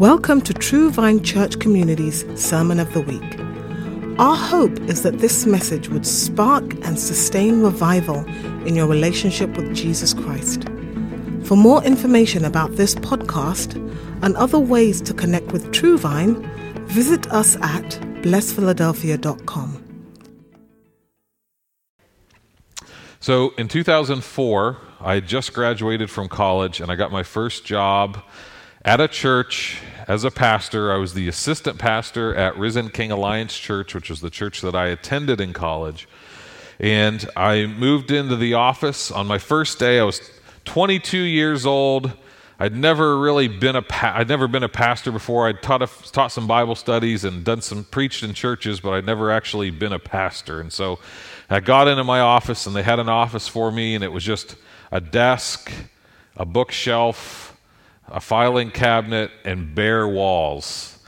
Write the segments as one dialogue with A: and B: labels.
A: Welcome to True Vine Church Community's Sermon of the Week. Our hope is that this message would spark and sustain revival in your relationship with Jesus Christ. For more information about this podcast and other ways to connect with True Vine, visit us at blessphiladelphia.com.
B: So in 2004, I had just graduated from college and I got my first job at a church as a pastor. I was the assistant pastor at Risen King Alliance Church, which was the church that I attended in college. And I moved into the office on my first day. I was 22 years old. I'd never really been a pa- I'd never been a pastor before. I'd taught a, taught some Bible studies and done some preached in churches, but I'd never actually been a pastor. And so I got into my office, and they had an office for me, and it was just a desk, a bookshelf, a filing cabinet, and bare walls.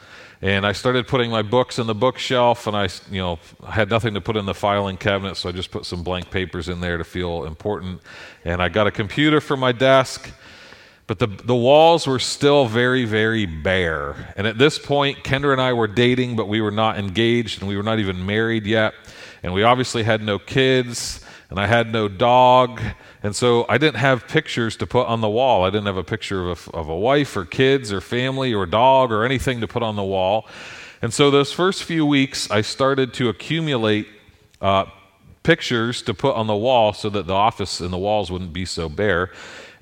B: And I started putting my books in the bookshelf, and I, you know, had nothing to put in the filing cabinet, so I just put some blank papers in there to feel important. And I got a computer for my desk, but the the walls were still very, very bare. And at this point, Kendra and I were dating, but we were not engaged, and we were not even married yet. And we obviously had no kids, and I had no dog. And so I didn't have pictures to put on the wall. I didn't have a picture of a, of a wife or kids or family or dog or anything to put on the wall. And so those first few weeks, I started to accumulate uh, pictures to put on the wall so that the office and the walls wouldn't be so bare.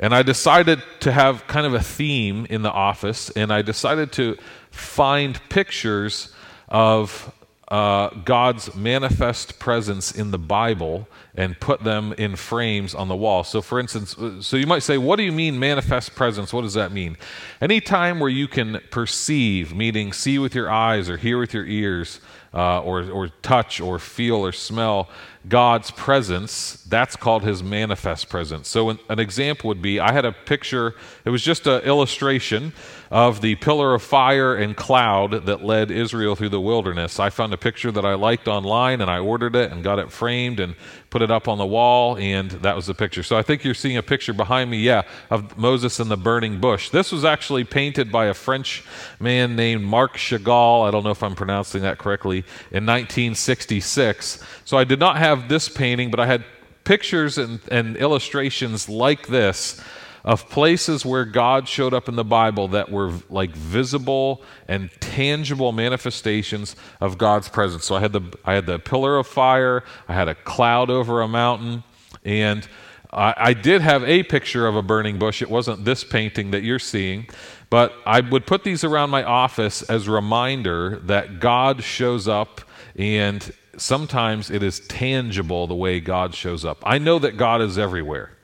B: And I decided to have kind of a theme in the office, and I decided to find pictures of uh, God's manifest presence in the Bible and put them in frames on the wall. So, for instance, so you might say, What do you mean manifest presence? What does that mean? Any time where you can perceive, meaning see with your eyes or hear with your ears, uh, or, or touch or feel or smell God's presence, that's called his manifest presence. So, an, an example would be I had a picture, it was just an illustration of the pillar of fire and cloud that led Israel through the wilderness. I found a picture that I liked online and I ordered it and got it framed and put it up on the wall, and that was the picture. So I think you're seeing a picture behind me, yeah, of Moses and the burning bush. This was actually painted by a French man named Marc Chagall. I don't know if I'm pronouncing that correctly, in 1966. So I did not have this painting, but I had pictures and, and illustrations like this of places where God showed up in the Bible that were like visible and tangible manifestations of God's presence. So I had the I had the pillar of fire, I had a cloud over a mountain, and I, I did have a picture of a burning bush. It wasn't this painting that you're seeing, but I would put these around my office as a reminder that God shows up and sometimes it is tangible the way God shows up. I know that God is everywhere.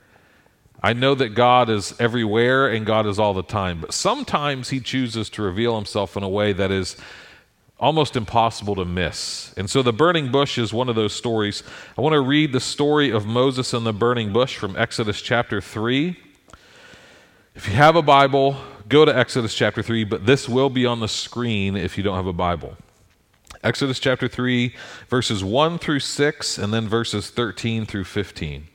B: I know that God is everywhere and God is all the time, but sometimes He chooses to reveal Himself in a way that is almost impossible to miss. And so the burning bush is one of those stories. I want to read the story of Moses and the burning bush from Exodus chapter 3. If you have a Bible, go to Exodus chapter 3, but this will be on the screen if you don't have a Bible. Exodus chapter 3, verses 1 through 6, and then verses 13 through 15.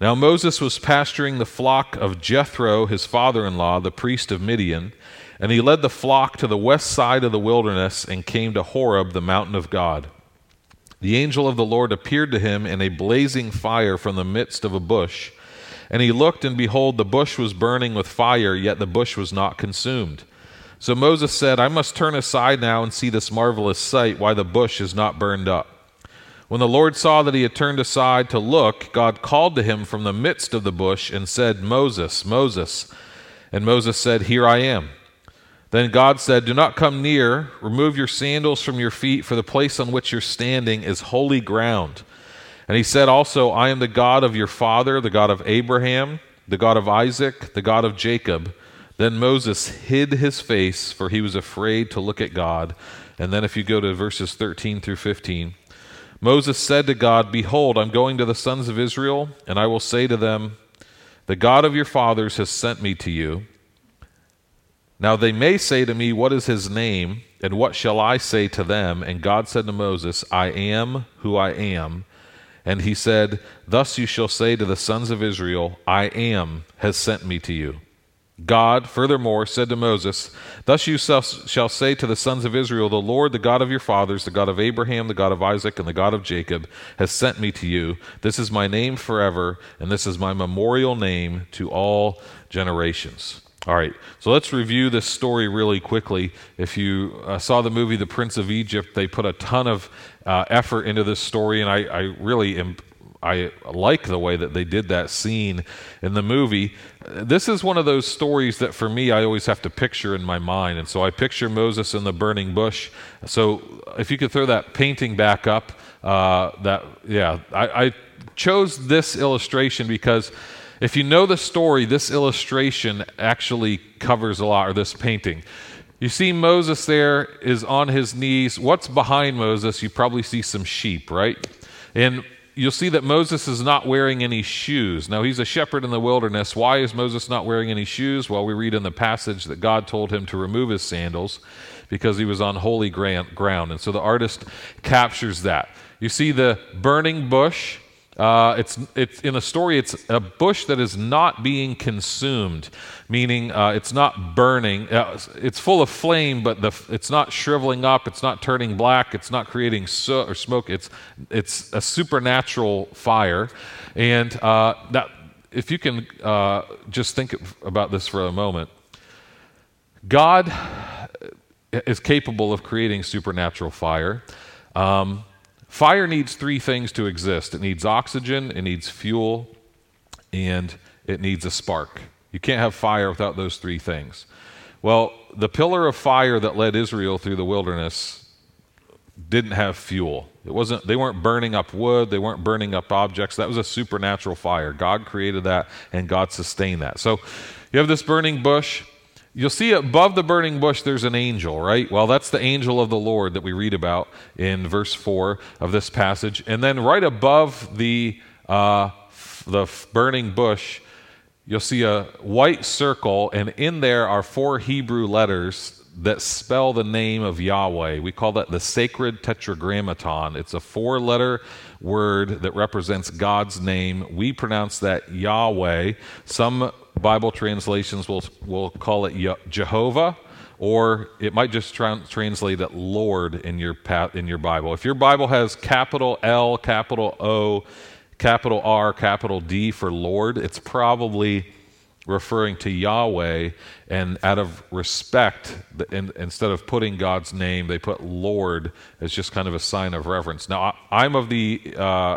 B: Now Moses was pasturing the flock of Jethro, his father in law, the priest of Midian, and he led the flock to the west side of the wilderness and came to Horeb, the mountain of God. The angel of the Lord appeared to him in a blazing fire from the midst of a bush. And he looked, and behold, the bush was burning with fire, yet the bush was not consumed. So Moses said, I must turn aside now and see this marvelous sight, why the bush is not burned up. When the Lord saw that he had turned aside to look, God called to him from the midst of the bush and said, Moses, Moses. And Moses said, Here I am. Then God said, Do not come near. Remove your sandals from your feet, for the place on which you're standing is holy ground. And he said also, I am the God of your father, the God of Abraham, the God of Isaac, the God of Jacob. Then Moses hid his face, for he was afraid to look at God. And then if you go to verses 13 through 15, Moses said to God, Behold, I'm going to the sons of Israel, and I will say to them, The God of your fathers has sent me to you. Now they may say to me, What is his name? And what shall I say to them? And God said to Moses, I am who I am. And he said, Thus you shall say to the sons of Israel, I am has sent me to you. God, furthermore, said to Moses, Thus you shall say to the sons of Israel, The Lord, the God of your fathers, the God of Abraham, the God of Isaac, and the God of Jacob, has sent me to you. This is my name forever, and this is my memorial name to all generations. All right, so let's review this story really quickly. If you uh, saw the movie The Prince of Egypt, they put a ton of uh, effort into this story, and I, I really am I like the way that they did that scene in the movie. This is one of those stories that for me I always have to picture in my mind. And so I picture Moses in the burning bush. So if you could throw that painting back up, uh, that, yeah, I, I chose this illustration because if you know the story, this illustration actually covers a lot, or this painting. You see Moses there is on his knees. What's behind Moses? You probably see some sheep, right? And you'll see that Moses is not wearing any shoes. Now, he's a shepherd in the wilderness. Why is Moses not wearing any shoes? Well, we read in the passage that God told him to remove his sandals because he was on holy ground. And so the artist captures that. You see the burning bush uh, it's, it's in the story, it's a bush that is not being consumed, meaning uh, it's not burning. Uh, it's full of flame, but the, it's not shriveling up. It's not turning black. It's not creating soot or smoke. It's, it's a supernatural fire. And uh, that, if you can uh, just think about this for a moment, God is capable of creating supernatural fire. Um, Fire needs three things to exist it needs oxygen, it needs fuel, and it needs a spark. You can't have fire without those three things. Well, the pillar of fire that led Israel through the wilderness didn't have fuel. It wasn't they weren't burning up wood, they weren't burning up objects. That was a supernatural fire. God created that and God sustained that. So you have this burning bush You'll see above the burning bush there's an angel, right? Well, that's the angel of the Lord that we read about in verse 4 of this passage. And then right above the, uh, the burning bush, you'll see a white circle, and in there are four Hebrew letters that spell the name of Yahweh. We call that the sacred tetragrammaton. It's a four letter word that represents God's name. We pronounce that Yahweh. Some Bible translations will, will call it Jehovah, or it might just tra- translate it Lord in your, in your Bible. If your Bible has capital L, capital O, capital R, capital D for Lord, it's probably referring to Yahweh, and out of respect, in, instead of putting God's name, they put Lord as just kind of a sign of reverence. Now, I, am of the uh,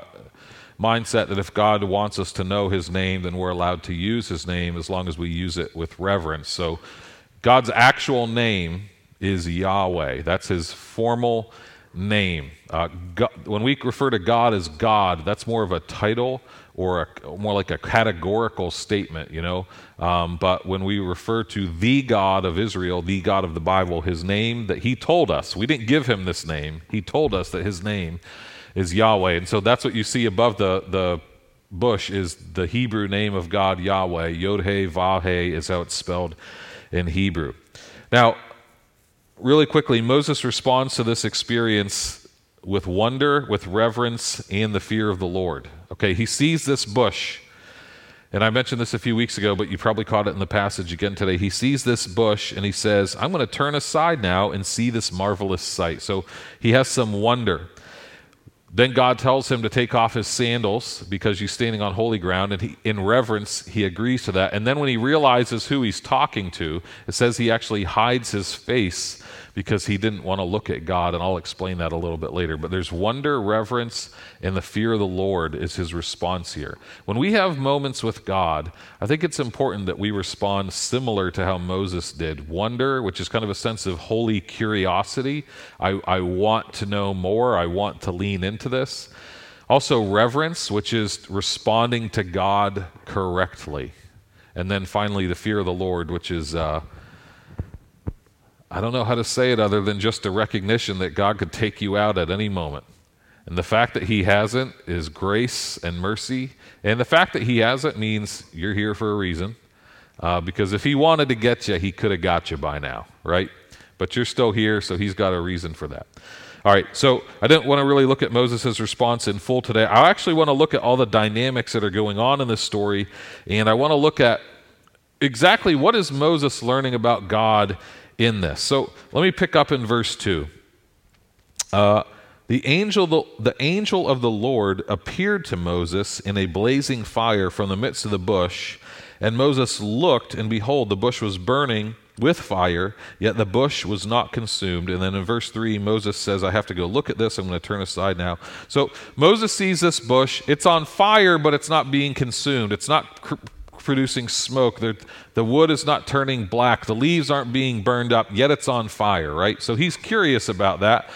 B: mindset that if God wants us to know his name, then we're allowed to use his name as long as we use it with reverence. So God's actual name is Yahweh. That's his formal name. Uh, God, when we refer to God as God, that's more of a title or a, more like a categorical statement, you know. Um, but when we refer to the God of Israel, the God of the Bible, his name that he told us, we didn't give him this name, he told us that his name is Yahweh. And so that's what you see above the, the bush is the Hebrew name of God, Yahweh. Yod He is how it's spelled in Hebrew. Now, really quickly, Moses responds to this experience with wonder, with reverence, and the fear of the Lord. Okay, he sees this bush. And I mentioned this a few weeks ago, but you probably caught it in the passage again today. He sees this bush and he says, I'm going to turn aside now and see this marvelous sight. So he has some wonder. Then God tells him to take off his sandals because he's standing on holy ground, and he, in reverence, he agrees to that. And then when he realizes who he's talking to, it says he actually hides his face because he didn't want to look at God, and I'll explain that a little bit later. But there's wonder, reverence, and the fear of the Lord is his response here. When we have moments with God, I think it's important that we respond similar to how Moses did. Wonder, which is kind of a sense of holy curiosity. I, I want to know more, I want to lean into this. Also, reverence, which is responding to God correctly. And then finally, the fear of the Lord, which is. Uh, I don't know how to say it other than just a recognition that God could take you out at any moment. And the fact that He hasn't is grace and mercy. And the fact that He hasn't means you're here for a reason. Uh, because if He wanted to get you, He could have got you by now, right? But you're still here, so He's got a reason for that. All right, so I didn't want to really look at Moses' response in full today. I actually want to look at all the dynamics that are going on in this story, and I want to look at exactly what is Moses learning about God in this? So let me pick up in verse 2. Uh, the angel, the, the angel of the Lord appeared to Moses in a blazing fire from the midst of the bush. And Moses looked, and behold, the bush was burning with fire, yet the bush was not consumed. And then in verse 3, Moses says, I have to go look at this. I'm going to turn aside now. So Moses sees this bush. It's on fire, but it's not being consumed. It's not producing smoke. The, the wood is not turning black. The leaves aren't being burned up, yet it's on fire, right? So he's curious about that.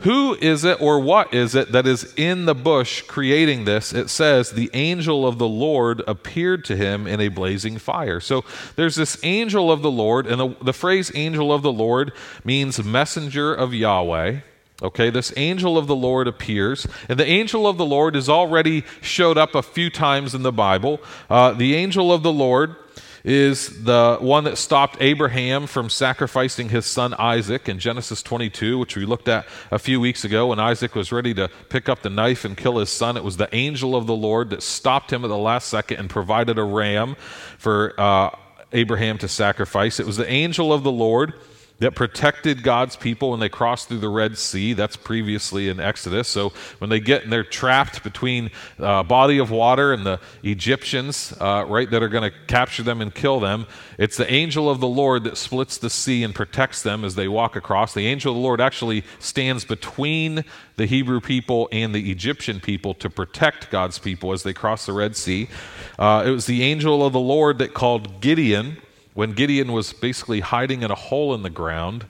B: Who is it or what is it that is in the bush creating this? It says, The angel of the Lord appeared to him in a blazing fire. So there's this angel of the Lord, and the, the phrase angel of the Lord means messenger of Yahweh. Okay, this angel of the Lord appears, and the angel of the Lord has already showed up a few times in the Bible. Uh, the angel of the Lord is the one that stopped Abraham from sacrificing his son Isaac in Genesis 22, which we looked at a few weeks ago when Isaac was ready to pick up the knife and kill his son. It was the angel of the Lord that stopped him at the last second and provided a ram for uh, Abraham to sacrifice. It was the angel of the Lord that protected God's people when they crossed through the Red Sea. That's previously in Exodus. So when they get and they're trapped between a uh, body of water and the Egyptians, uh, right, that are going to capture them and kill them, it's the angel of the Lord that splits the sea and protects them as they walk across. The angel of the Lord actually stands between the Hebrew people and the Egyptian people to protect God's people as they cross the Red Sea. Uh, it was the angel of the Lord that called Gideon when Gideon was basically hiding in a hole in the ground,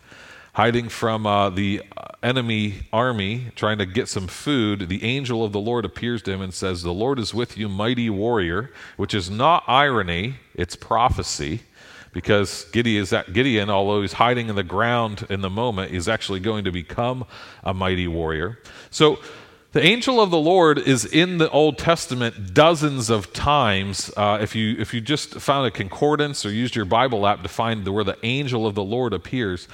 B: hiding from uh, the enemy army, trying to get some food, the angel of the Lord appears to him and says, The Lord is with you, mighty warrior, which is not irony, it's prophecy. Because Gideon, although he's hiding in the ground in the moment, is actually going to become a mighty warrior. So the angel of the Lord is in the Old Testament dozens of times. Uh, if, you, if you just found a concordance or used your Bible app to find where the angel of the Lord appears,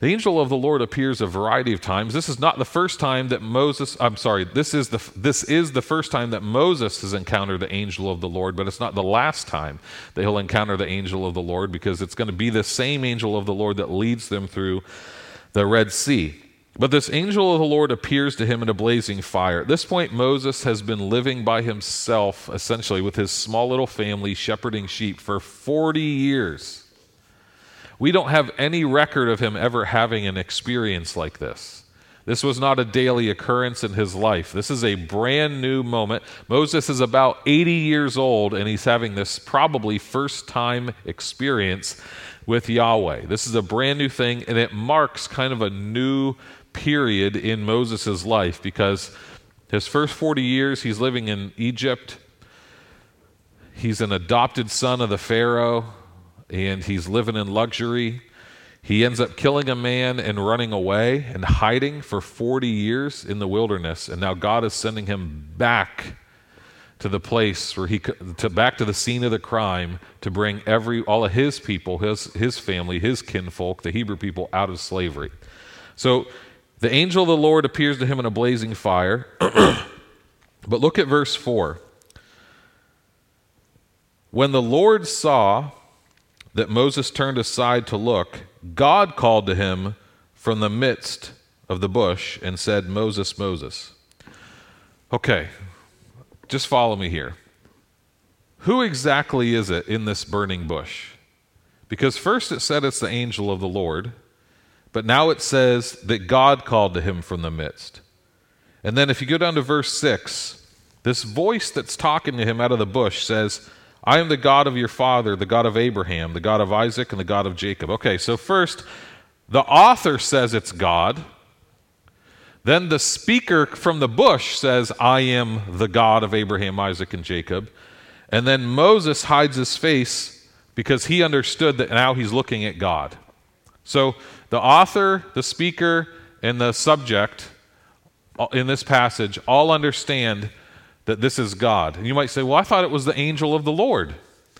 B: the angel of the Lord appears a variety of times. This is not the first time that Moses, I'm sorry, this is the, this is the first time that Moses has encountered the angel of the Lord, but it's not the last time that he'll encounter the angel of the Lord because it's going to be the same angel of the Lord that leads them through the Red Sea. But this angel of the Lord appears to him in a blazing fire. At this point, Moses has been living by himself, essentially, with his small little family, shepherding sheep for 40 years. We don't have any record of him ever having an experience like this. This was not a daily occurrence in his life. This is a brand new moment. Moses is about 80 years old, and he's having this probably first time experience with Yahweh. This is a brand new thing, and it marks kind of a new period in Moses' life because his first 40 years he's living in Egypt. He's an adopted son of the Pharaoh and he's living in luxury. He ends up killing a man and running away and hiding for 40 years in the wilderness. And now God is sending him back to the place where he to back to the scene of the crime to bring every all of his people, his his family, his kinfolk, the Hebrew people out of slavery. So the angel of the Lord appears to him in a blazing fire. but look at verse 4. When the Lord saw that Moses turned aside to look, God called to him from the midst of the bush and said, Moses, Moses. Okay, just follow me here. Who exactly is it in this burning bush? Because first it said it's the angel of the Lord. But now it says that God called to him from the midst. And then if you go down to verse 6, this voice that's talking to him out of the bush says, I am the God of your father, the God of Abraham, the God of Isaac, and the God of Jacob. Okay, so first, the author says it's God. Then the speaker from the bush says, I am the God of Abraham, Isaac, and Jacob. And then Moses hides his face because he understood that now he's looking at God. So the author, the speaker, and the subject uh, in this passage all understand that this is God. And you might say, well, I thought it was the angel of the Lord.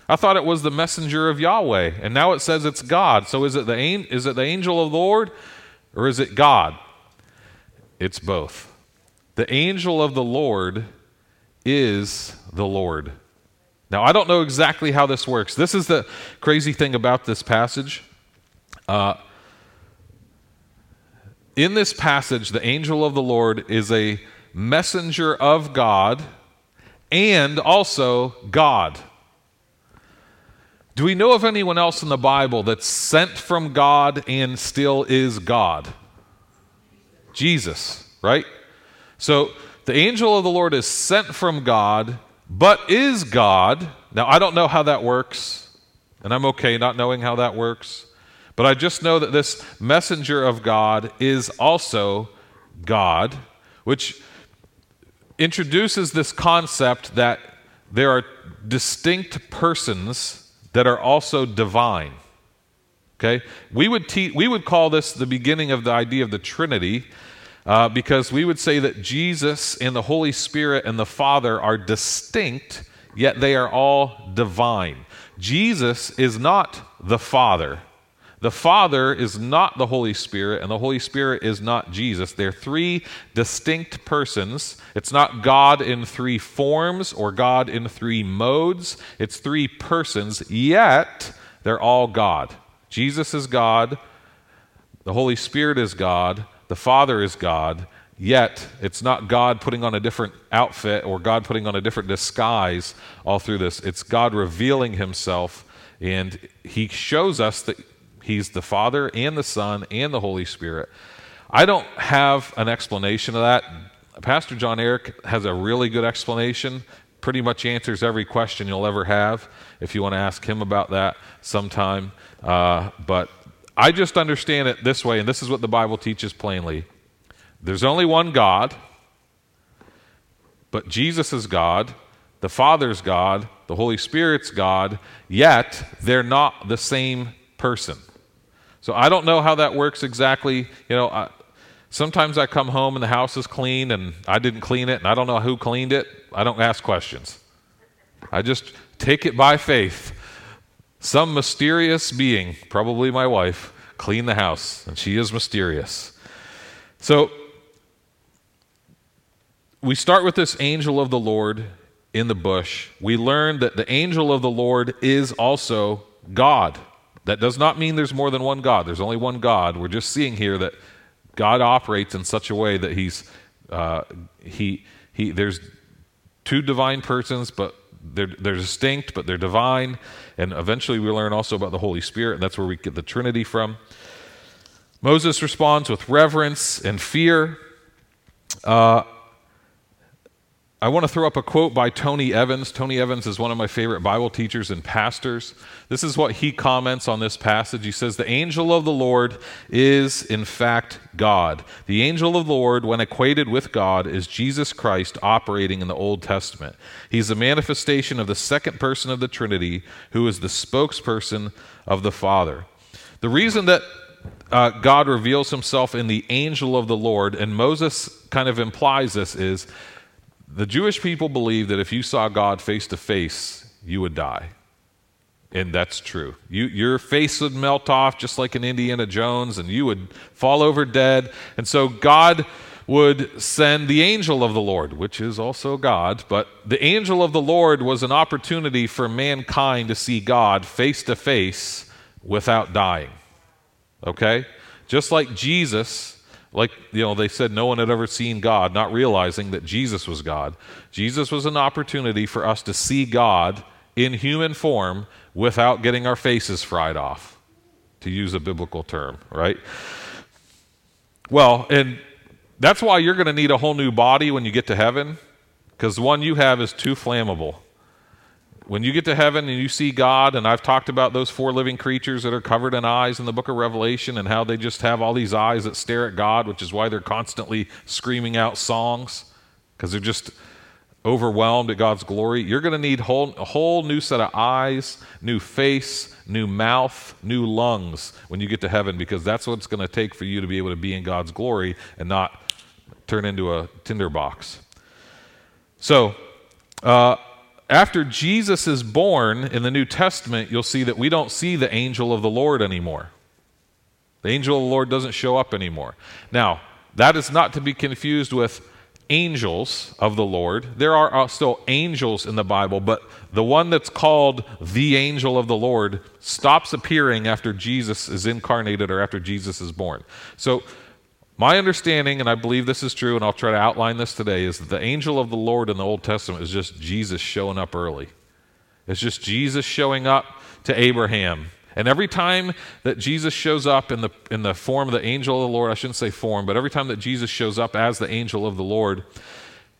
B: I thought it was the messenger of Yahweh. And now it says it's God. So is it the, is it the angel of the Lord or is it God? It's both. The angel of the Lord is the Lord. Now, I don't know exactly how this works. This is the crazy thing about this passage. Uh, in this passage, the angel of the Lord is a messenger of God and also God. Do we know of anyone else in the Bible that's sent from God and still is God? Jesus, right? So the angel of the Lord is sent from God, but is God. Now, I don't know how that works, and I'm okay not knowing how that works, but I just know that this messenger of God is also God, which introduces this concept that there are distinct persons that are also divine. Okay? We would, te- we would call this the beginning of the idea of the Trinity uh, because we would say that Jesus and the Holy Spirit and the Father are distinct, yet they are all divine. Jesus is not the Father. The Father is not the Holy Spirit, and the Holy Spirit is not Jesus. They're three distinct persons. It's not God in three forms or God in three modes. It's three persons, yet they're all God. Jesus is God, the Holy Spirit is God, the Father is God, yet it's not God putting on a different outfit or God putting on a different disguise all through this. It's God revealing Himself, and He shows us that He's the Father and the Son and the Holy Spirit. I don't have an explanation of that. Pastor John Eric has a really good explanation. Pretty much answers every question you'll ever have if you want to ask him about that sometime. Uh, but I just understand it this way, and this is what the Bible teaches plainly there's only one God, but Jesus is God, the Father's God, the Holy Spirit's God, yet they're not the same person. So I don't know how that works exactly. You know, I, sometimes I come home and the house is clean and I didn't clean it and I don't know who cleaned it. I don't ask questions. I just take it by faith. Some mysterious being, probably my wife, cleaned the house, and she is mysterious. So we start with this angel of the Lord in the bush. We learn that the angel of the Lord is also God. That does not mean there's more than one God. There's only one God. We're just seeing here that God operates in such a way that he's uh, he he there's two divine persons, but they're they're distinct, but they're divine. And eventually, we learn also about the Holy Spirit, and that's where we get the Trinity from. Moses responds with reverence and fear. Uh, I want to throw up a quote by Tony Evans. Tony Evans is one of my favorite Bible teachers and pastors. This is what he comments on this passage. He says, The angel of the Lord is, in fact, God. The angel of the Lord, when equated with God, is Jesus Christ operating in the Old Testament. He's a manifestation of the second person of the Trinity, who is the spokesperson of the Father. The reason that uh, God reveals himself in the angel of the Lord, and Moses kind of implies this, is the Jewish people believed that if you saw God face to face, you would die. And that's true. You, your face would melt off just like an Indiana Jones, and you would fall over dead. And so God would send the angel of the Lord, which is also God. But the angel of the Lord was an opportunity for mankind to see God face to face without dying. Okay? Just like Jesus like, you know, they said no one had ever seen God, not realizing that Jesus was God. Jesus was an opportunity for us to see God in human form without getting our faces fried off, to use a biblical term, right? Well, and that's why you're going to need a whole new body when you get to heaven, because the one you have is too flammable when you get to heaven and you see God, and I've talked about those four living creatures that are covered in eyes in the book of Revelation and how they just have all these eyes that stare at God, which is why they're constantly screaming out songs because they're just overwhelmed at God's glory. You're going to need whole, a whole new set of eyes, new face, new mouth, new lungs when you get to heaven because that's what it's going to take for you to be able to be in God's glory and not turn into a tinderbox. So, uh, after Jesus is born in the New Testament, you'll see that we don't see the angel of the Lord anymore. The angel of the Lord doesn't show up anymore. Now, that is not to be confused with angels of the Lord. There are uh, still angels in the Bible, but the one that's called the angel of the Lord stops appearing after Jesus is incarnated or after Jesus is born. So, my understanding, and I believe this is true, and I'll try to outline this today, is that the angel of the Lord in the Old Testament is just Jesus showing up early. It's just Jesus showing up to Abraham and every time that Jesus shows up in the, in the form of the angel of the Lord, I shouldn't say form, but every time that Jesus shows up as the angel of the Lord,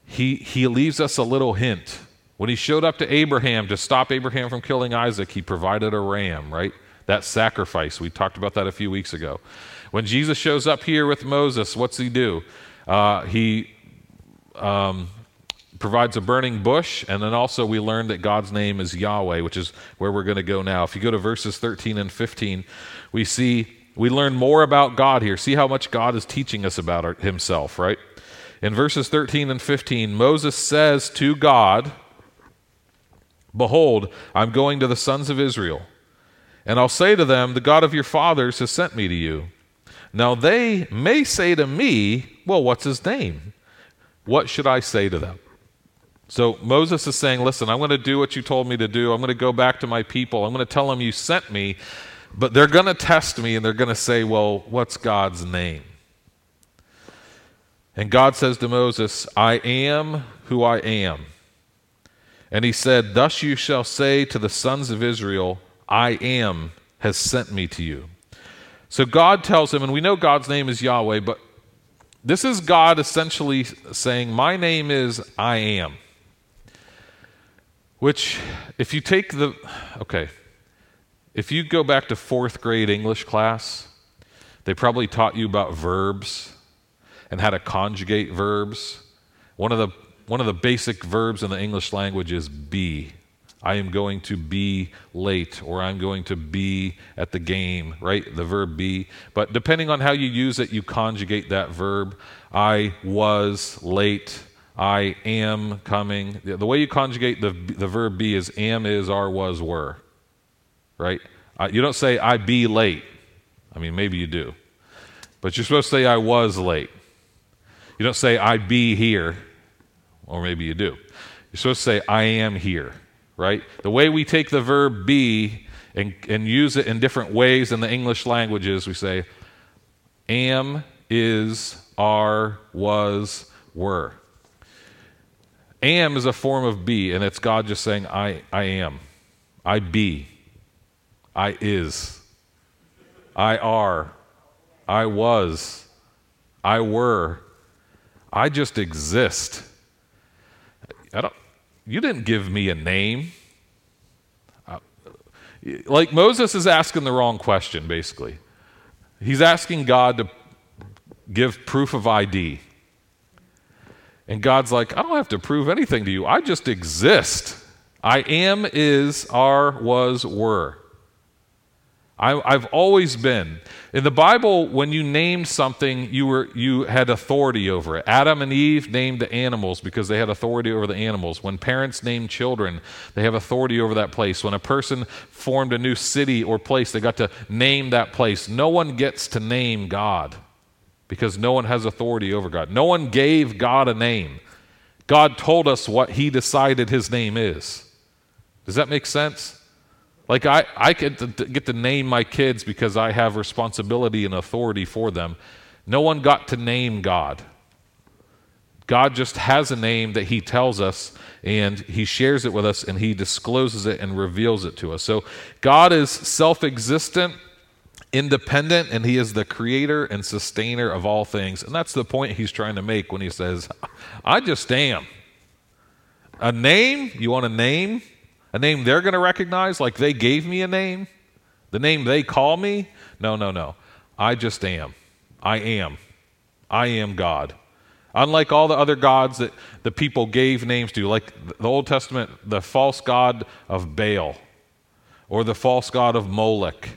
B: he, he leaves us a little hint. When he showed up to Abraham to stop Abraham from killing Isaac, he provided a ram, right? That sacrifice. We talked about that a few weeks ago. When Jesus shows up here with Moses, what's he do? Uh, he um, provides a burning bush, and then also we learn that God's name is Yahweh, which is where we're going to go now. If you go to verses 13 and 15, we see we learn more about God here. See how much God is teaching us about our, himself, right? In verses 13 and 15, Moses says to God, Behold, I'm going to the sons of Israel, and I'll say to them, The God of your fathers has sent me to you. Now they may say to me, Well, what's his name? What should I say to them? So Moses is saying, Listen, I'm going to do what you told me to do. I'm going to go back to my people. I'm going to tell them you sent me, but they're going to test me and they're going to say, Well, what's God's name? And God says to Moses, I am who I am. And he said, Thus you shall say to the sons of Israel, I am has sent me to you. So God tells him, and we know God's name is Yahweh, but this is God essentially saying, My name is I am. Which, if you take the, okay, if you go back to fourth grade English class, they probably taught you about verbs and how to conjugate verbs. One of the, one of the basic verbs in the English language is be. I am going to be late, or I'm going to be at the game, right? The verb be. But depending on how you use it, you conjugate that verb. I was late. I am coming. The way you conjugate the, the verb be is am, is, are, was, were. Right? Uh, you don't say I be late. I mean, maybe you do. But you're supposed to say I was late. You don't say I be here. Or maybe you do. You're supposed to say I am here. Right? The way we take the verb be and, and use it in different ways in the English languages, we say am, is, are, was, were. Am is a form of be, and it's God just saying, I, I am. I be. I is. I are. I was. I were. I just exist. I don't, you didn't give me a name. Uh, like Moses is asking the wrong question, basically. He's asking God to give proof of ID. And God's like, I don't have to prove anything to you. I just exist. I am, is, are, was, were. I, have always been. In the Bible, when you named something, you, were, you had authority over it. Adam and Eve named the animals because they had authority over the animals. When parents named children, they have authority over that place. When a person formed a new city or place, they got to name that place. No one gets to name God because no one has authority over God. No one gave God a name. God told us what he decided his name is. Does that make sense? Like, I, I get to, get to name my kids because I have responsibility and authority for them. No one got to name God. God just has a name that He tells us, and He shares it with us, and He discloses it and reveals it to us. So, God is self existent independent and he is the creator and sustainer of all things. And that's the point he's trying to make when he says, I just am. A name, you want a name? A name they're going to recognize, like they gave me a name? The name they call me? No, no, no. I just am. I am. I am God. Unlike all the other gods that the people gave names to, like the Old Testament, the false god of Baal or the false god of Molech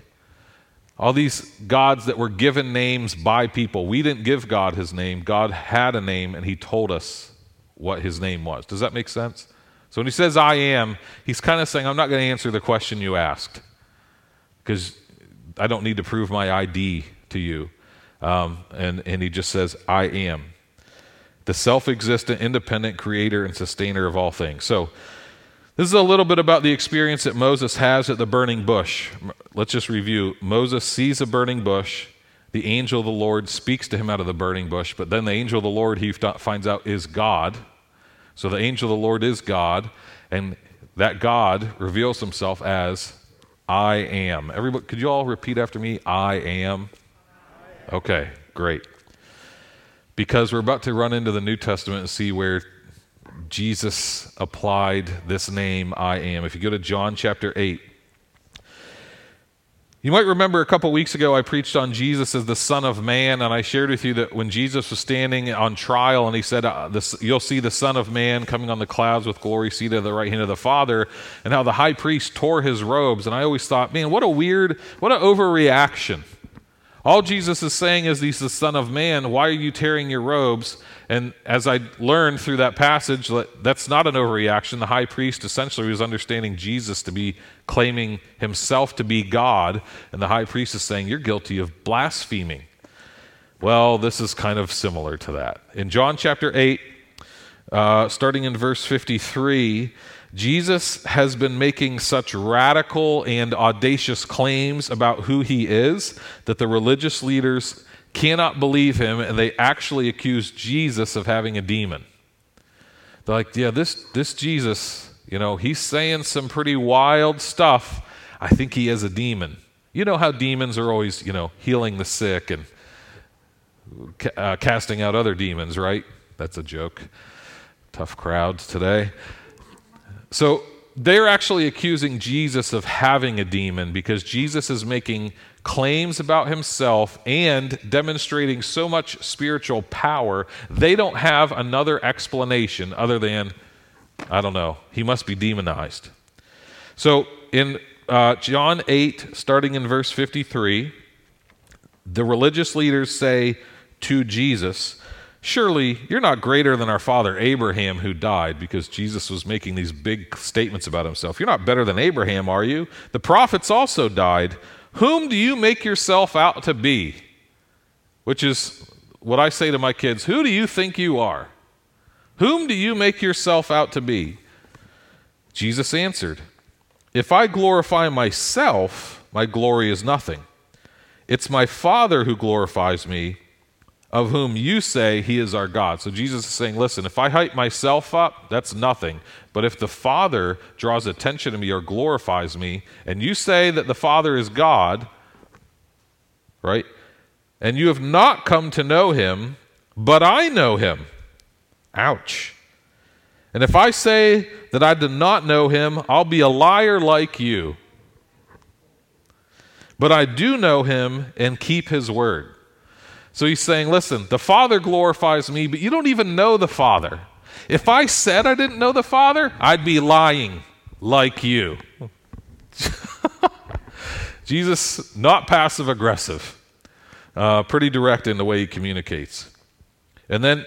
B: all these gods that were given names by people. We didn't give God his name. God had a name and he told us what his name was. Does that make sense? So when he says I am, he's kind of saying, I'm not going to answer the question you asked because I don't need to prove my ID to you. Um, and, and he just says, I am. the self existent, independent creator and sustainer of all things. So, this is a little bit about the experience that Moses has at the burning bush. Let's just review. Moses sees a burning bush. The angel of the Lord speaks to him out of the burning bush, but then the angel of the Lord he finds out is God. So the angel of the Lord is God, and that God reveals himself as I am. Everybody, could you all repeat after me? I am. Okay, great. Because we're about to run into the New Testament and see where Jesus applied this name, I am. If you go to John chapter 8, you might remember a couple weeks ago I preached on Jesus as the Son of Man, and I shared with you that when Jesus was standing on trial and he said, uh, this, You'll see the Son of Man coming on the clouds with glory seated at the right hand of the Father, and how the high priest tore his robes. And I always thought, man, what a weird, what an overreaction. All Jesus is saying is he's the Son of Man. Why are you tearing your robes? And as I learned through that passage, that's not an overreaction. The high priest essentially was understanding Jesus to be claiming himself to be God, and the high priest is saying, You're guilty of blaspheming. Well, this is kind of similar to that. In John chapter 8, uh, starting in verse 53, Jesus has been making such radical and audacious claims about who he is that the religious leaders cannot believe him, and they actually accuse Jesus of having a demon. They're like, yeah, this, this Jesus, you know, he's saying some pretty wild stuff. I think he is a demon. You know how demons are always, you know, healing the sick and uh, casting out other demons, right? That's a joke. Tough crowds today. So they're actually accusing Jesus of having a demon because Jesus is making claims about himself and demonstrating so much spiritual power, they don't have another explanation other than, I don't know, he must be demonized. So in uh, John 8, starting in verse 53, the religious leaders say to Jesus, Surely you're not greater than our father Abraham who died, because Jesus was making these big statements about himself. You're not better than Abraham, are you? The prophets also died. Whom do you make yourself out to be? Which is what I say to my kids Who do you think you are? Whom do you make yourself out to be? Jesus answered, If I glorify myself, my glory is nothing. It's my Father who glorifies me of whom you say he is our God. So Jesus is saying, listen, if I hype myself up, that's nothing. But if the Father draws attention to me or glorifies me, and you say that the Father is God, right? And you have not come to know him, but I know him. Ouch. And if I say that I do not know him, I'll be a liar like you. But I do know him and keep his word. So he's saying, listen, the Father glorifies me, but you don't even know the Father. If I said I didn't know the Father, I'd be lying like you. Jesus, not passive aggressive, uh, pretty direct in the way he communicates. And then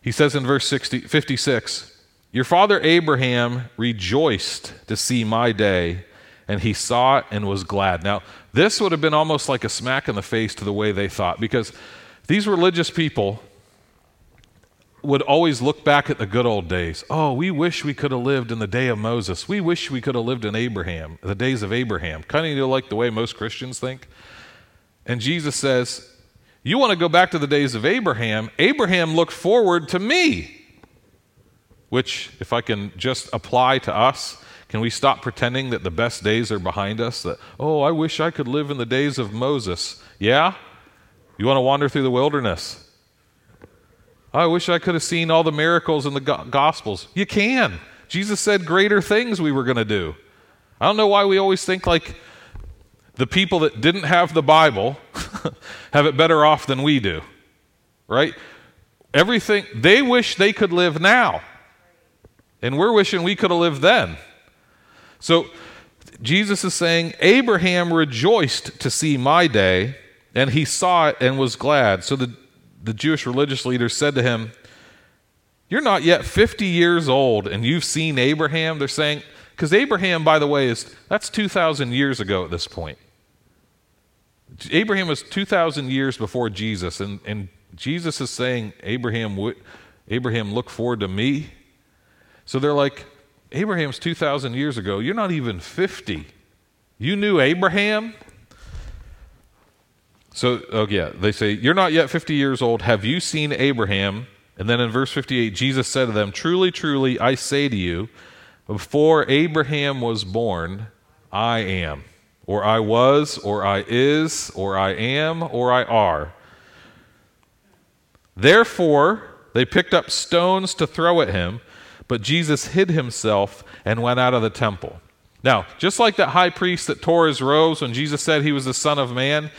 B: he says in verse 60, 56 Your father Abraham rejoiced to see my day, and he saw it and was glad. Now, this would have been almost like a smack in the face to the way they thought because these religious people would always look back at the good old days. Oh, we wish we could have lived in the day of Moses. We wish we could have lived in Abraham, the days of Abraham. Kind of like the way most Christians think. And Jesus says, You want to go back to the days of Abraham? Abraham looked forward to me. Which, if I can just apply to us, can we stop pretending that the best days are behind us? That, oh, I wish I could live in the days of Moses. Yeah? You want to wander through the wilderness? I wish I could have seen all the miracles in the Gospels. You can. Jesus said greater things we were going to do. I don't know why we always think like the people that didn't have the Bible have it better off than we do, right? Everything, they wish they could live now. And we're wishing we could have lived then. So Jesus is saying, Abraham rejoiced to see my day, and he saw it and was glad. So the, the Jewish religious leaders said to him, You're not yet 50 years old, and you've seen Abraham? They're saying, because Abraham, by the way, is that's 2,000 years ago at this point. Abraham was 2,000 years before Jesus, and, and Jesus is saying, Abraham, Abraham, look forward to me. So they're like, Abraham's 2,000 years ago. You're not even 50. You knew Abraham? So, oh yeah, they say, You're not yet 50 years old. Have you seen Abraham? And then in verse 58, Jesus said to them, Truly, truly, I say to you, before Abraham was born, I am. Or I was, or I is, or I am, or I are. Therefore, they picked up stones to throw at him, but Jesus hid himself and went out of the temple. Now, just like that high priest that tore his robes when Jesus said he was the Son of Man,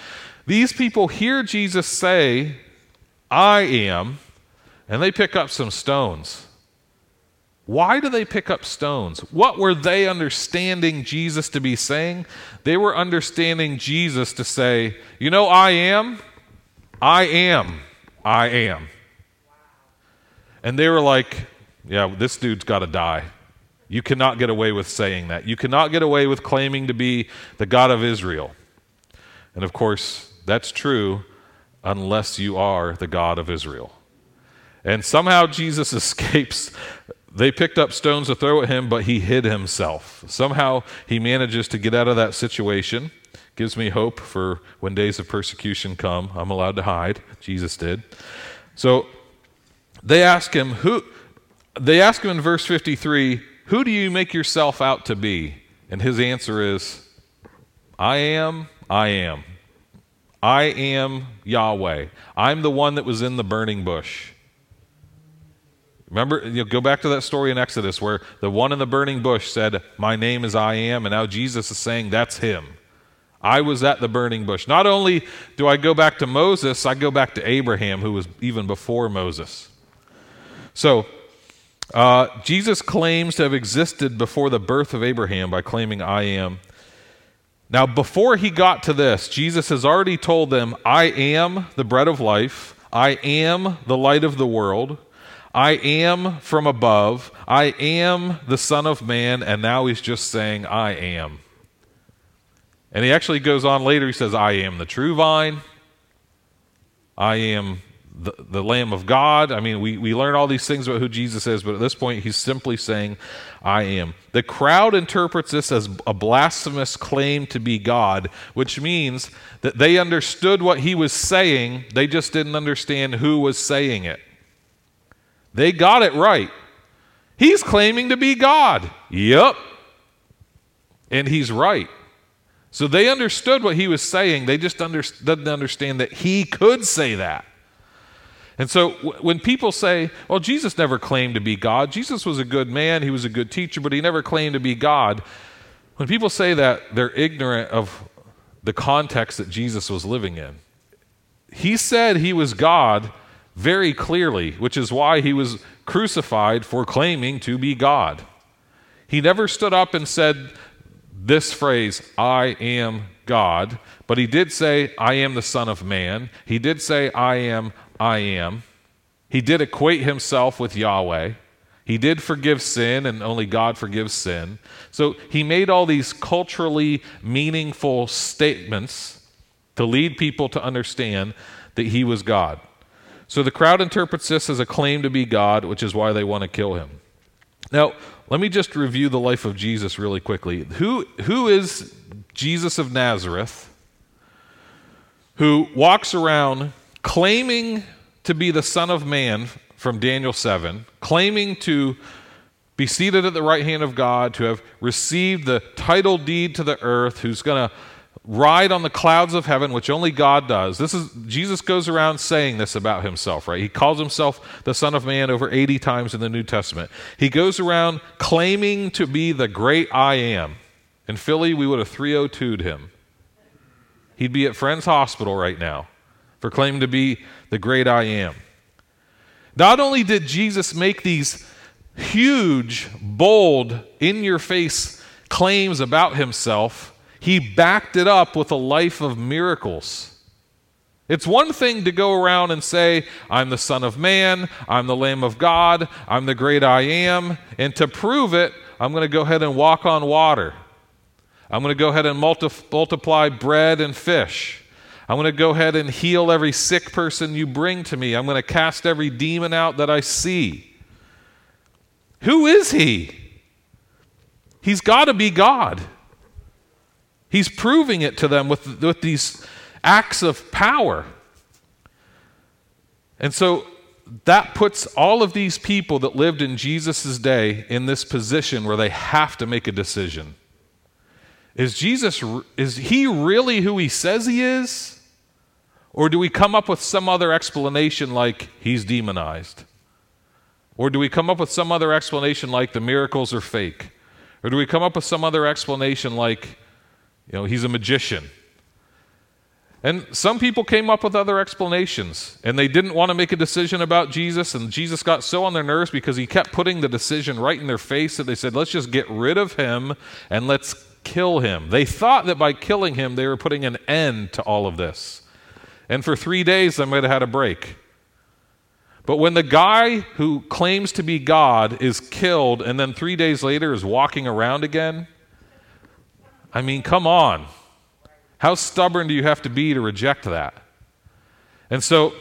B: these people hear Jesus say, I am, and they pick up some stones. Why do they pick up stones? What were they understanding Jesus to be saying? They were understanding Jesus to say, You know, I am, I am, I am. And they were like, Yeah, this dude's got to die. You cannot get away with saying that. You cannot get away with claiming to be the God of Israel. And of course, that's true unless you are the God of Israel. And somehow Jesus escapes. They picked up stones to throw at him, but he hid himself. Somehow he manages to get out of that situation. Gives me hope for when days of persecution come. I'm allowed to hide. Jesus did. So they ask him, who they ask him in verse 53, who do you make yourself out to be? And his answer is, I am, I am. I am Yahweh. I'm the one that was in the burning bush. Remember, you know, go back to that story in Exodus where the one in the burning bush said, My name is I am, and now Jesus is saying, That's him. I was at the burning bush. Not only do I go back to Moses, I go back to Abraham, who was even before Moses. So, uh, Jesus claims to have existed before the birth of Abraham by claiming, I am. Now, before he got to this, Jesus has already told them, I am the bread of life, I am the light of the world, I am from above, I am the Son of Man, and now he's just saying, I am. And he actually goes on later, he says, I am the true vine, I am the, the Lamb of God. I mean, we, we learn all these things about who Jesus is, but at this point, he's simply saying, I am. The crowd interprets this as a blasphemous claim to be God, which means that they understood what he was saying, they just didn't understand who was saying it. They got it right. He's claiming to be God. Yep. And he's right. So they understood what he was saying. They just under, didn't understand that he could say that. And so when people say, well, Jesus never claimed to be God, Jesus was a good man, he was a good teacher, but he never claimed to be God. When people say that, they're ignorant of the context that Jesus was living in. He said he was God very clearly, which is why he was crucified for claiming to be God. He never stood up and said this phrase, I am God, but he did say, I am the Son of Man. He did say, I am I am. He did equate himself with Yahweh. He did forgive sin, and only God forgives sin. So he made all these culturally meaningful statements to lead people to understand that he was God. So the crowd interprets this as a claim to be God, which is why they want to kill him. Now, let me just review the life of Jesus really quickly. Who, who is Jesus of Nazareth who walks around claiming to be the Son of Man from Daniel 7, claiming to be seated at the right hand of God, to have received the title deed to the earth, who's going to ride on the clouds of heaven, which only God does. This is Jesus goes around saying this about himself, right? He calls himself the Son of Man over 80 times in the New Testament. He goes around claiming to be the great I am. In Philly, we would have 302'd him. He'd be at Friends Hospital right now for claiming to be the great I am. Not only did Jesus make these huge, bold, in your face claims about himself, he backed it up with a life of miracles. It's one thing to go around and say, I'm the Son of Man, I'm the Lamb of God, I'm the great I am, and to prove it, I'm going to go ahead and walk on water. I'm going to go ahead and multi- multiply bread and fish. I'm going to go ahead and heal every sick person you bring to me. I'm going to cast every demon out that I see. Who is he? He's got to be God. He's proving it to them with, with these acts of power. And so that puts all of these people that lived in Jesus' day in this position where they have to make a decision. Is Jesus, is he really who he says he is? Or do we come up with some other explanation like he's demonized? Or do we come up with some other explanation like the miracles are fake? Or do we come up with some other explanation like, you know, he's a magician? And some people came up with other explanations, and they didn't want to make a decision about Jesus, and Jesus got so on their nerves because he kept putting the decision right in their face that they said, let's just get rid of him and let's kill him. They thought that by killing him, they were putting an end to all of this. And for three days, they might have had a break. But when the guy who claims to be God is killed and then three days later is walking around again, I mean, come on. How stubborn do you have to be to reject that? And so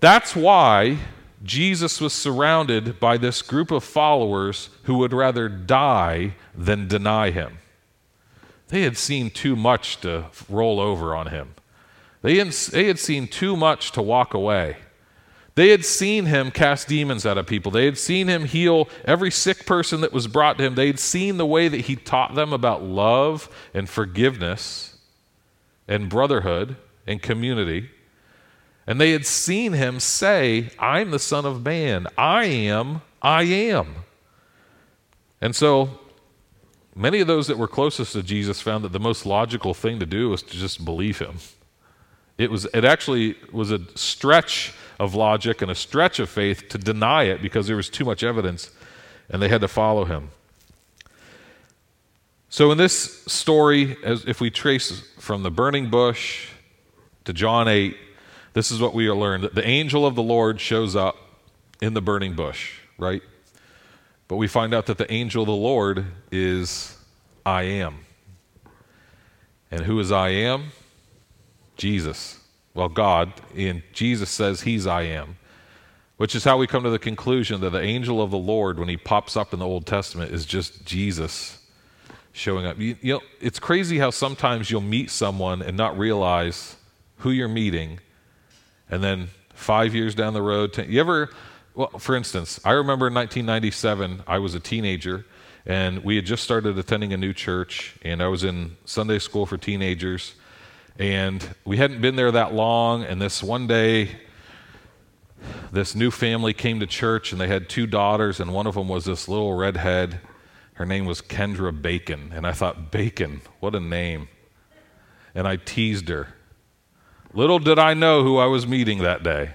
B: that's why Jesus was surrounded by this group of followers who would rather die than deny him. They had seen too much to roll over on him. They had, they had seen too much to walk away. They had seen him cast demons out of people. They had seen him heal every sick person that was brought to him. They had seen the way that he taught them about love and forgiveness and brotherhood and community. And they had seen him say, I'm the Son of Man. I am, I am. And so many of those that were closest to Jesus found that the most logical thing to do was to just believe him. It, was, it actually was a stretch of logic and a stretch of faith to deny it because there was too much evidence and they had to follow him. So, in this story, as if we trace from the burning bush to John 8, this is what we learned that the angel of the Lord shows up in the burning bush, right? But we find out that the angel of the Lord is I am. And who is I am? Jesus. Well, God, and Jesus says he's I am, which is how we come to the conclusion that the angel of the Lord, when he pops up in the Old Testament, is just Jesus showing up. You, you know, it's crazy how sometimes you'll meet someone and not realize who you're meeting, and then five years down the road, ten, you ever, well, for instance, I remember in 1997, I was a teenager, and we had just started attending a new church, and I was in Sunday school for teenagers and we hadn't been there that long, and this one day, this new family came to church, and they had two daughters, and one of them was this little redhead. Her name was Kendra Bacon. And I thought, Bacon, what a name. And I teased her. Little did I know who I was meeting that day,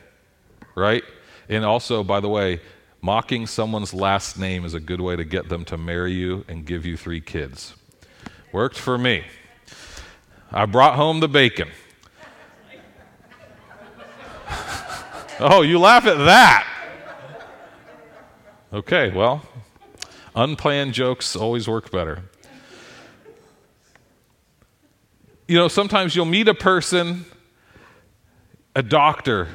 B: right? And also, by the way, mocking someone's last name is a good way to get them to marry you and give you three kids. Worked for me. I brought home the bacon. oh, you laugh at that. Okay, well, unplanned jokes always work better. You know, sometimes you'll meet a person, a doctor,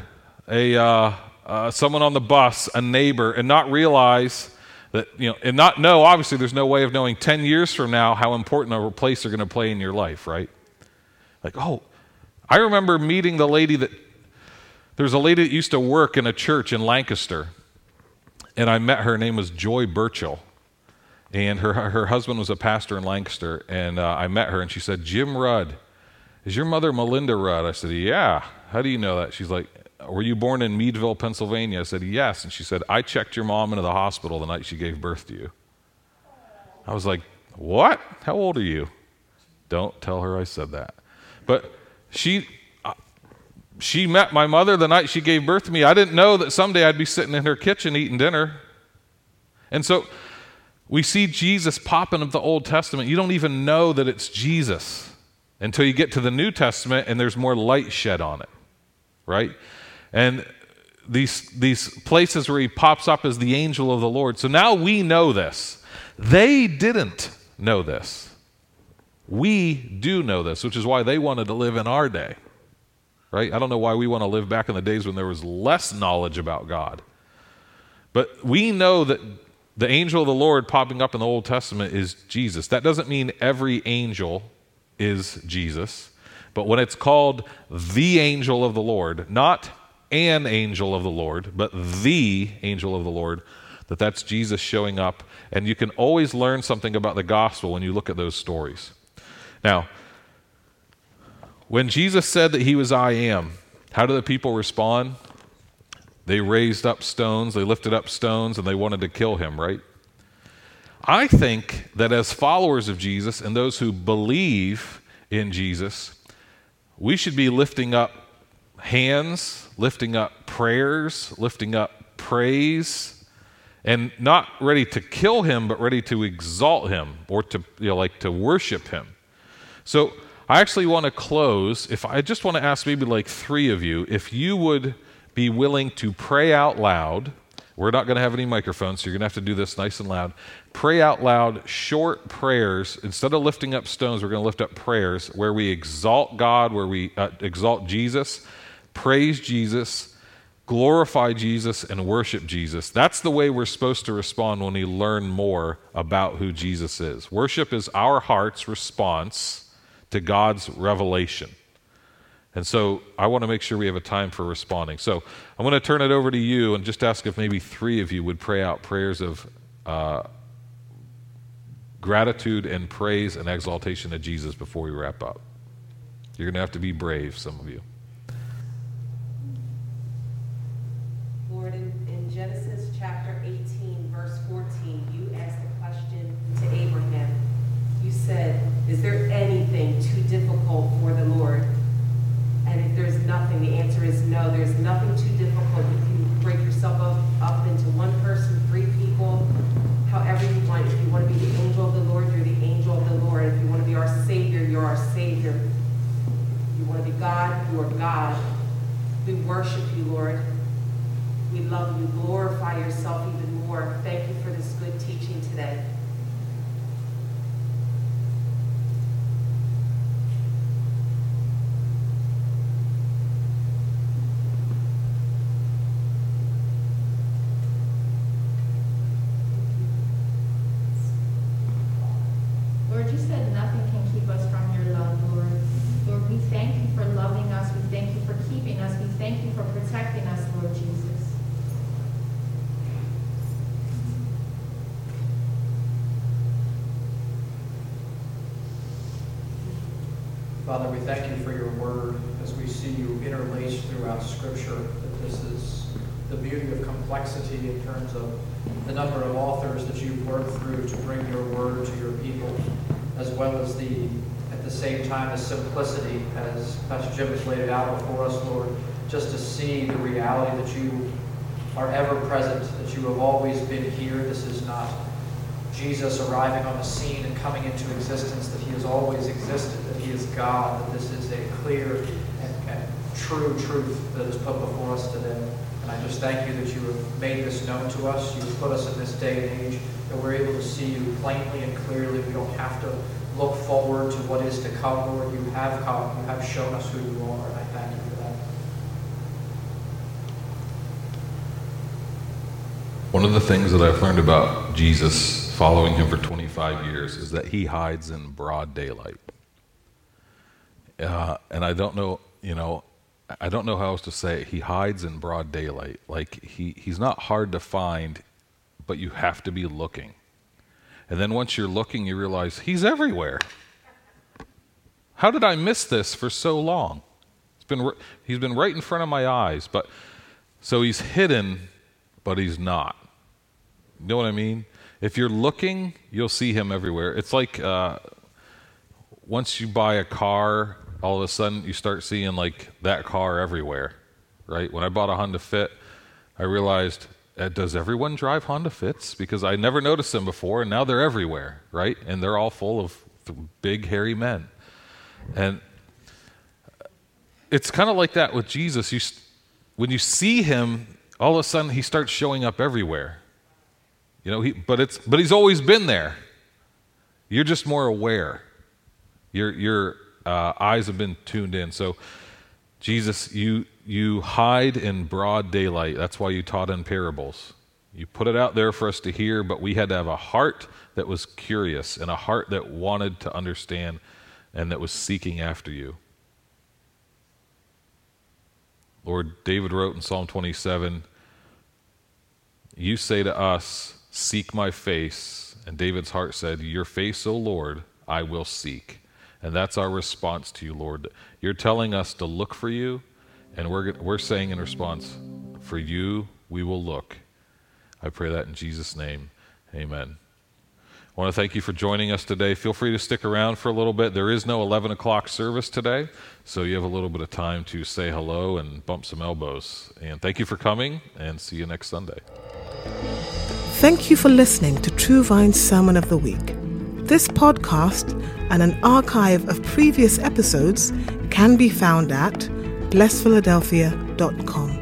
B: a uh, uh, someone on the bus, a neighbor, and not realize that you know, and not know. Obviously, there's no way of knowing ten years from now how important a place they're going to play in your life, right? Like, oh, I remember meeting the lady that, there's a lady that used to work in a church in Lancaster, and I met her. Her name was Joy Burchill. And her, her husband was a pastor in Lancaster, and uh, I met her, and she said, Jim Rudd, is your mother Melinda Rudd? I said, Yeah. How do you know that? She's like, Were you born in Meadville, Pennsylvania? I said, Yes. And she said, I checked your mom into the hospital the night she gave birth to you. I was like, What? How old are you? Don't tell her I said that. But she, uh, she met my mother the night she gave birth to me. I didn't know that someday I'd be sitting in her kitchen eating dinner. And so we see Jesus popping up the Old Testament. You don't even know that it's Jesus until you get to the New Testament and there's more light shed on it, right? And these, these places where he pops up as the angel of the Lord. So now we know this. They didn't know this. We do know this, which is why they wanted to live in our day, right? I don't know why we want to live back in the days when there was less knowledge about God. But we know that the angel of the Lord popping up in the Old Testament is Jesus. That doesn't mean every angel is Jesus, but when it's called the angel of the Lord, not an angel of the Lord, but the angel of the Lord, that that's Jesus showing up. And you can always learn something about the gospel when you look at those stories. Now, when Jesus said that he was I am, how do the people respond? They raised up stones, they lifted up stones, and they wanted to kill him, right? I think that as followers of Jesus and those who believe in Jesus, we should be lifting up hands, lifting up prayers, lifting up praise, and not ready to kill him, but ready to exalt him or to, you know, like to worship him. So I actually want to close. If I just want to ask maybe like three of you, if you would be willing to pray out loud. We're not going to have any microphones, so you're going to have to do this nice and loud. Pray out loud, short prayers. Instead of lifting up stones, we're going to lift up prayers where we exalt God, where we uh, exalt Jesus, praise Jesus, glorify Jesus, and worship Jesus. That's the way we're supposed to respond when we learn more about who Jesus is. Worship is our heart's response to God's revelation. And so I want to make sure we have a time for responding. So I'm going to turn it over to you and just ask if maybe three of you would pray out prayers of uh, gratitude and praise and exaltation to Jesus before we wrap up. You're going to have to be brave, some of you.
C: Genesis chapter 18, verse 14, you asked the question to Abraham. You said, Is there anything too difficult for the Lord? And if there's nothing, the answer is no. There's nothing too difficult. You can break yourself up, up into one person, three people, however you want. If you want to be the angel of the Lord, you're the angel of the Lord. If you want to be our Savior, you're our Savior. If you want to be God, you are God. We worship you, Lord. We love you. Glorify yourself even more. Thank you for this good teaching today.
D: Lord, you said nothing can keep us from your love, Lord. Lord, we thank you for loving us. We thank you for keeping us. We thank you for protecting us, Lord Jesus.
E: Father, we thank you for your word as we see you interlaced throughout Scripture, that this is the beauty of complexity in terms of the number of authors that you've worked through to bring your word to your people, as well as the, at the same the simplicity, as Pastor Jim has laid it out before us, Lord, just to see the reality that you are ever present, that you have always been here. This is not Jesus arriving on the scene and coming into existence, that he has always existed, that he is God, that this is a clear and, and true truth that is put before us today. And I just thank you that you have made this known to us. You have put us in this day and age that we're able to see you plainly and clearly. We don't have to look forward to what is to come, Lord. You have come. You have shown us who you are, and I thank you for that.
B: One of the things that I've learned about Jesus following him for 25 years is that he hides in broad daylight. Uh, and I don't know, you know, I don't know how else to say it. He hides in broad daylight. Like he, he's not hard to find, but you have to be looking. And then once you're looking, you realize he's everywhere. How did I miss this for so long? It's been, he's been right in front of my eyes, but so he's hidden, but he's not. You know what I mean? If you're looking, you'll see him everywhere. It's like uh, once you buy a car, all of a sudden you start seeing like that car everywhere, right? When I bought a Honda Fit, I realized, does everyone drive Honda Fits? Because I never noticed them before, and now they're everywhere, right? And they're all full of big, hairy men. And it's kind of like that with Jesus. You, when you see him, all of a sudden he starts showing up everywhere. You know, he, but it's but he's always been there. You're just more aware. Your your uh, eyes have been tuned in. So Jesus, you, you hide in broad daylight. That's why you taught in parables. You put it out there for us to hear, but we had to have a heart that was curious and a heart that wanted to understand and that was seeking after you. Lord, David wrote in Psalm 27 You say to us, Seek my face. And David's heart said, Your face, O Lord, I will seek. And that's our response to you, Lord. You're telling us to look for you, and we're, we're saying in response, For you we will look. I pray that in Jesus' name. Amen. I want to thank you for joining us today. Feel free to stick around for a little bit. There is no 11 o'clock service today, so you have a little bit of time to say hello and bump some elbows. And thank you for coming, and see you next Sunday.
A: Thank you for listening to True Vine's Sermon of the Week. This podcast and an archive of previous episodes can be found at blessphiladelphia.com.